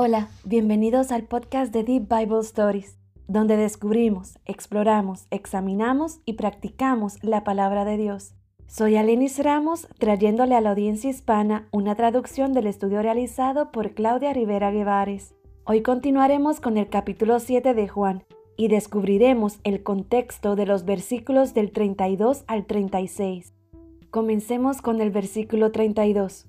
Hola, bienvenidos al podcast de Deep Bible Stories, donde descubrimos, exploramos, examinamos y practicamos la palabra de Dios. Soy Alenis Ramos, trayéndole a la audiencia hispana una traducción del estudio realizado por Claudia Rivera Guevares. Hoy continuaremos con el capítulo 7 de Juan y descubriremos el contexto de los versículos del 32 al 36. Comencemos con el versículo 32.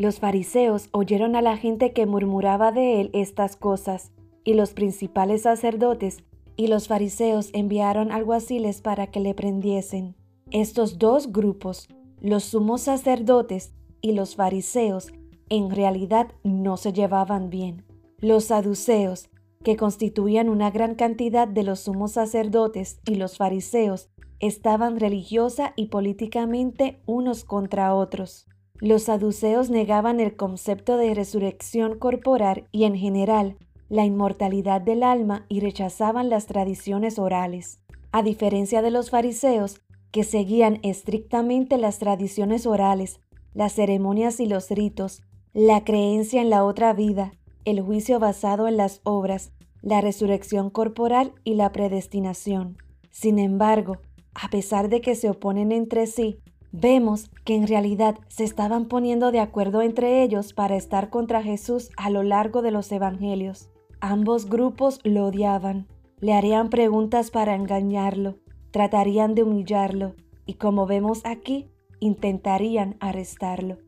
Los fariseos oyeron a la gente que murmuraba de él estas cosas, y los principales sacerdotes y los fariseos enviaron alguaciles para que le prendiesen. Estos dos grupos, los sumos sacerdotes y los fariseos, en realidad no se llevaban bien. Los saduceos, que constituían una gran cantidad de los sumos sacerdotes y los fariseos, estaban religiosa y políticamente unos contra otros. Los saduceos negaban el concepto de resurrección corporal y en general la inmortalidad del alma y rechazaban las tradiciones orales. A diferencia de los fariseos, que seguían estrictamente las tradiciones orales, las ceremonias y los ritos, la creencia en la otra vida, el juicio basado en las obras, la resurrección corporal y la predestinación. Sin embargo, a pesar de que se oponen entre sí, Vemos que en realidad se estaban poniendo de acuerdo entre ellos para estar contra Jesús a lo largo de los evangelios. Ambos grupos lo odiaban, le harían preguntas para engañarlo, tratarían de humillarlo y como vemos aquí, intentarían arrestarlo.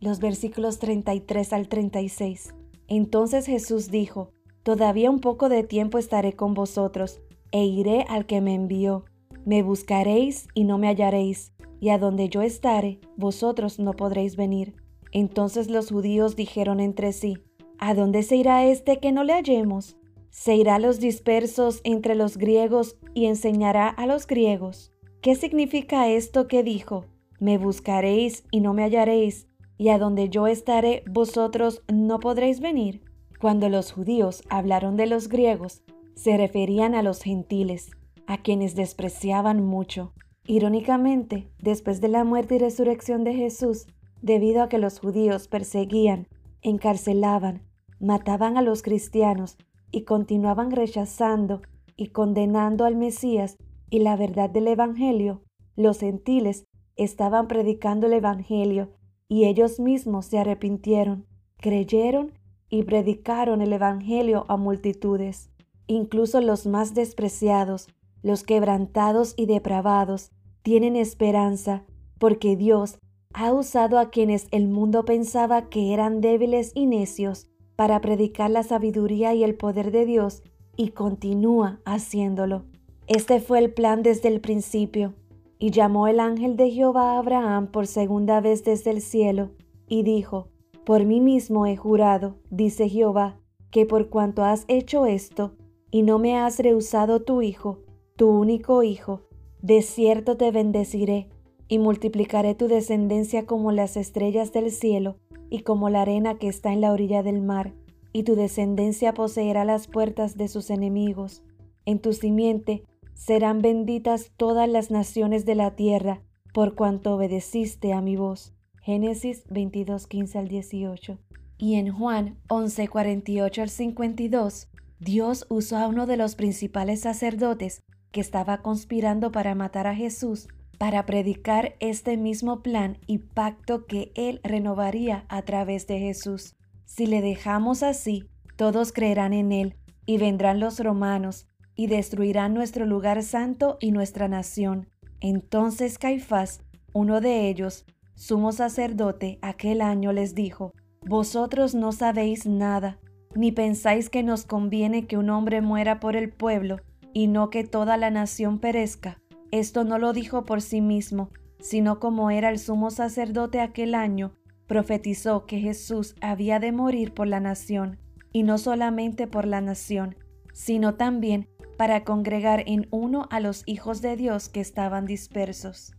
Los versículos 33 al 36. Entonces Jesús dijo, Todavía un poco de tiempo estaré con vosotros, e iré al que me envió. Me buscaréis y no me hallaréis y a donde yo estare, vosotros no podréis venir. Entonces los judíos dijeron entre sí, ¿A dónde se irá este que no le hallemos? ¿Se irá a los dispersos entre los griegos y enseñará a los griegos? ¿Qué significa esto que dijo? Me buscaréis y no me hallaréis, y a donde yo estaré, vosotros no podréis venir. Cuando los judíos hablaron de los griegos, se referían a los gentiles, a quienes despreciaban mucho. Irónicamente, después de la muerte y resurrección de Jesús, debido a que los judíos perseguían, encarcelaban, mataban a los cristianos y continuaban rechazando y condenando al Mesías y la verdad del Evangelio, los gentiles estaban predicando el Evangelio y ellos mismos se arrepintieron, creyeron y predicaron el Evangelio a multitudes. Incluso los más despreciados, los quebrantados y depravados, tienen esperanza, porque Dios ha usado a quienes el mundo pensaba que eran débiles y necios para predicar la sabiduría y el poder de Dios y continúa haciéndolo. Este fue el plan desde el principio. Y llamó el ángel de Jehová a Abraham por segunda vez desde el cielo, y dijo, Por mí mismo he jurado, dice Jehová, que por cuanto has hecho esto, y no me has rehusado tu hijo, tu único hijo, de cierto te bendeciré y multiplicaré tu descendencia como las estrellas del cielo y como la arena que está en la orilla del mar, y tu descendencia poseerá las puertas de sus enemigos. En tu simiente serán benditas todas las naciones de la tierra, por cuanto obedeciste a mi voz. Génesis 22, 15 al 18. Y en Juan 11, 48 al 52, Dios usó a uno de los principales sacerdotes que estaba conspirando para matar a Jesús, para predicar este mismo plan y pacto que Él renovaría a través de Jesús. Si le dejamos así, todos creerán en Él, y vendrán los romanos, y destruirán nuestro lugar santo y nuestra nación. Entonces Caifás, uno de ellos, sumo sacerdote, aquel año les dijo, Vosotros no sabéis nada, ni pensáis que nos conviene que un hombre muera por el pueblo, y no que toda la nación perezca. Esto no lo dijo por sí mismo, sino como era el sumo sacerdote aquel año, profetizó que Jesús había de morir por la nación, y no solamente por la nación, sino también para congregar en uno a los hijos de Dios que estaban dispersos.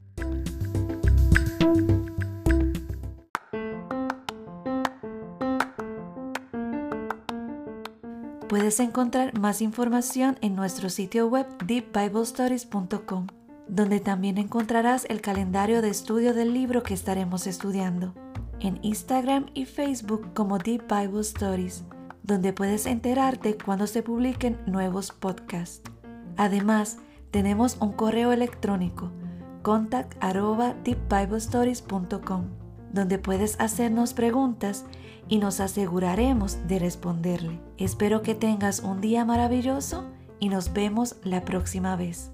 Puedes encontrar más información en nuestro sitio web deepbiblestories.com, donde también encontrarás el calendario de estudio del libro que estaremos estudiando. En Instagram y Facebook como Deep Bible Stories. donde puedes enterarte cuando se publiquen nuevos podcasts. Además, tenemos un correo electrónico contact@deepbiblestories.com donde puedes hacernos preguntas y nos aseguraremos de responderle. Espero que tengas un día maravilloso y nos vemos la próxima vez.